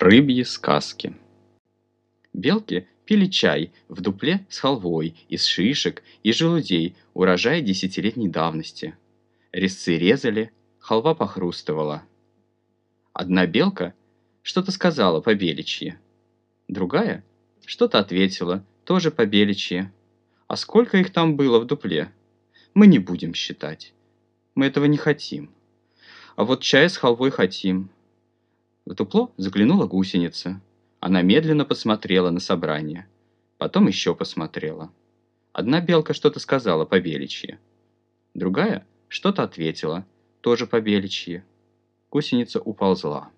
Рыбьи сказки. Белки пили чай в дупле с халвой из шишек и желудей урожая десятилетней давности. Резцы резали, халва похрустывала. Одна белка что-то сказала по-беличьи. Другая что-то ответила, тоже по-беличьи. А сколько их там было в дупле? Мы не будем считать. Мы этого не хотим. А вот чай с халвой хотим. В дупло заглянула гусеница. Она медленно посмотрела на собрание. Потом еще посмотрела. Одна белка что-то сказала по-беличьи. Другая что-то ответила, тоже по-беличьи. Гусеница уползла.